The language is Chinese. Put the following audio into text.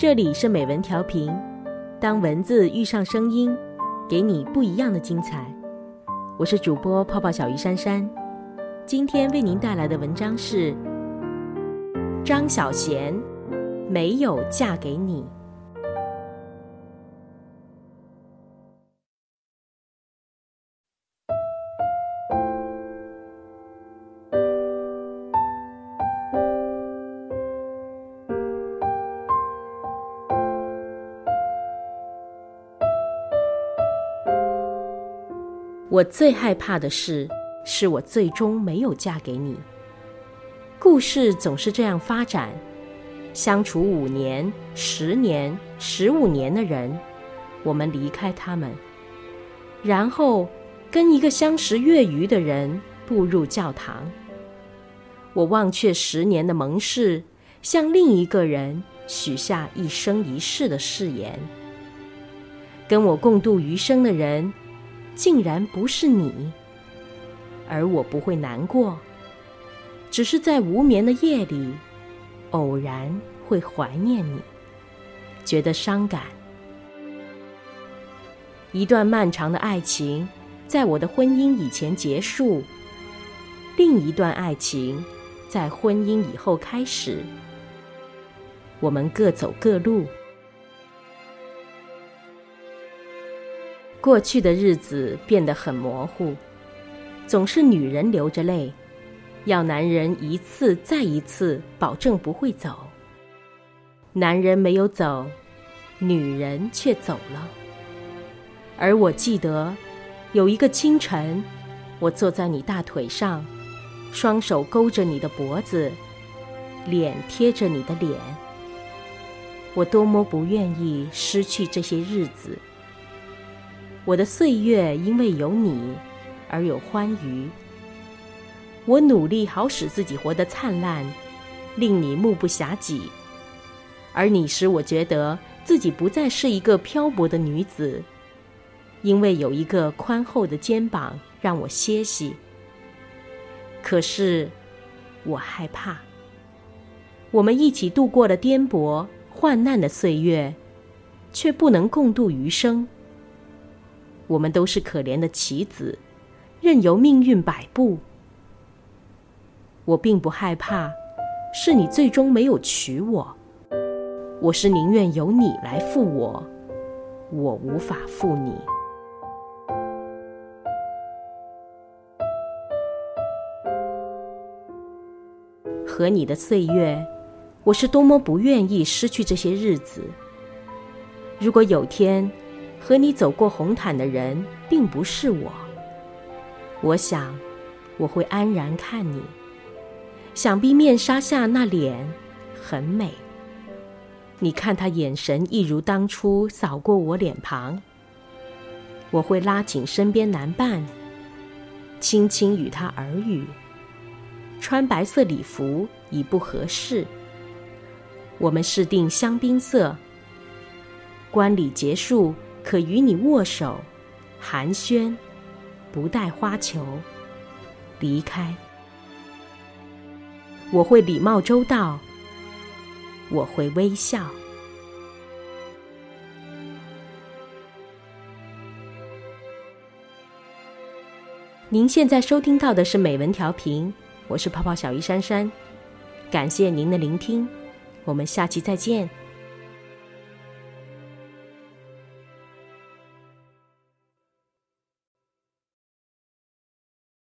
这里是美文调频，当文字遇上声音，给你不一样的精彩。我是主播泡泡小鱼珊珊，今天为您带来的文章是张小娴没有嫁给你。我最害怕的事，是我最终没有嫁给你。故事总是这样发展：相处五年、十年、十五年的人，我们离开他们，然后跟一个相识月余的人步入教堂。我忘却十年的盟誓，向另一个人许下一生一世的誓言。跟我共度余生的人。竟然不是你，而我不会难过，只是在无眠的夜里，偶然会怀念你，觉得伤感。一段漫长的爱情，在我的婚姻以前结束；另一段爱情，在婚姻以后开始。我们各走各路。过去的日子变得很模糊，总是女人流着泪，要男人一次再一次保证不会走。男人没有走，女人却走了。而我记得，有一个清晨，我坐在你大腿上，双手勾着你的脖子，脸贴着你的脸。我多么不愿意失去这些日子。我的岁月因为有你而有欢愉，我努力好使自己活得灿烂，令你目不暇给，而你使我觉得自己不再是一个漂泊的女子，因为有一个宽厚的肩膀让我歇息。可是，我害怕，我们一起度过了颠簸患难的岁月，却不能共度余生。我们都是可怜的棋子，任由命运摆布。我并不害怕，是你最终没有娶我。我是宁愿由你来负我，我无法负你。和你的岁月，我是多么不愿意失去这些日子。如果有天，和你走过红毯的人并不是我。我想，我会安然看你。想必面纱下那脸很美。你看他眼神一如当初扫过我脸庞。我会拉紧身边男伴，轻轻与他耳语。穿白色礼服已不合适。我们试定香槟色。观礼结束。可与你握手，寒暄，不带花球，离开。我会礼貌周到，我会微笑。您现在收听到的是美文调频，我是泡泡小鱼珊珊，感谢您的聆听，我们下期再见。